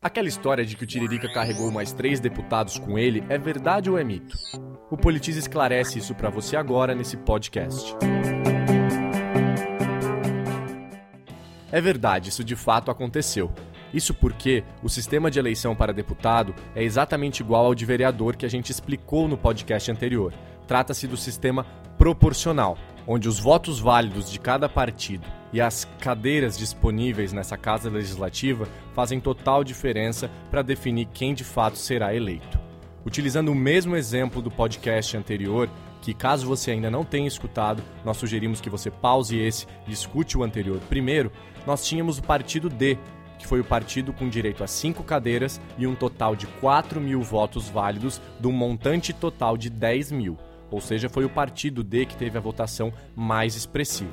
Aquela história de que o Tiririca carregou mais três deputados com ele é verdade ou é mito? O Politize esclarece isso para você agora nesse podcast. É verdade, isso de fato aconteceu. Isso porque o sistema de eleição para deputado é exatamente igual ao de vereador que a gente explicou no podcast anterior. Trata-se do sistema proporcional, onde os votos válidos de cada partido e as cadeiras disponíveis nessa casa legislativa fazem total diferença para definir quem de fato será eleito. Utilizando o mesmo exemplo do podcast anterior, que caso você ainda não tenha escutado, nós sugerimos que você pause esse e escute o anterior primeiro, nós tínhamos o partido D, que foi o partido com direito a cinco cadeiras e um total de 4 mil votos válidos, de um montante total de 10 mil. Ou seja, foi o partido D que teve a votação mais expressiva.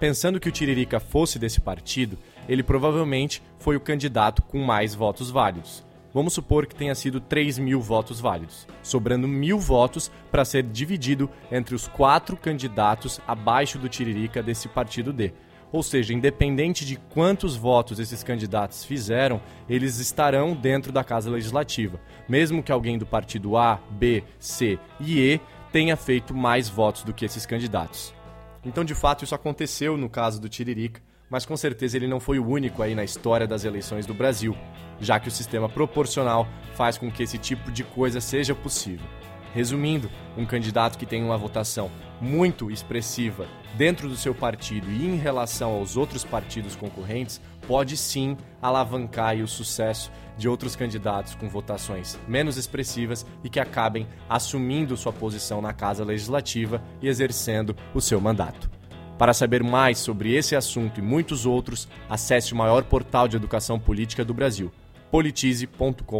Pensando que o Tiririca fosse desse partido, ele provavelmente foi o candidato com mais votos válidos. Vamos supor que tenha sido 3 mil votos válidos, sobrando mil votos para ser dividido entre os quatro candidatos abaixo do Tiririca desse partido D. Ou seja, independente de quantos votos esses candidatos fizeram, eles estarão dentro da Casa Legislativa, mesmo que alguém do partido A, B, C e E tenha feito mais votos do que esses candidatos. Então, de fato, isso aconteceu no caso do Tiririca, mas com certeza ele não foi o único aí na história das eleições do Brasil, já que o sistema proporcional faz com que esse tipo de coisa seja possível. Resumindo, um candidato que tem uma votação muito expressiva dentro do seu partido e em relação aos outros partidos concorrentes pode sim alavancar o sucesso de outros candidatos com votações menos expressivas e que acabem assumindo sua posição na Casa Legislativa e exercendo o seu mandato. Para saber mais sobre esse assunto e muitos outros, acesse o maior portal de educação política do Brasil, politize.com.br.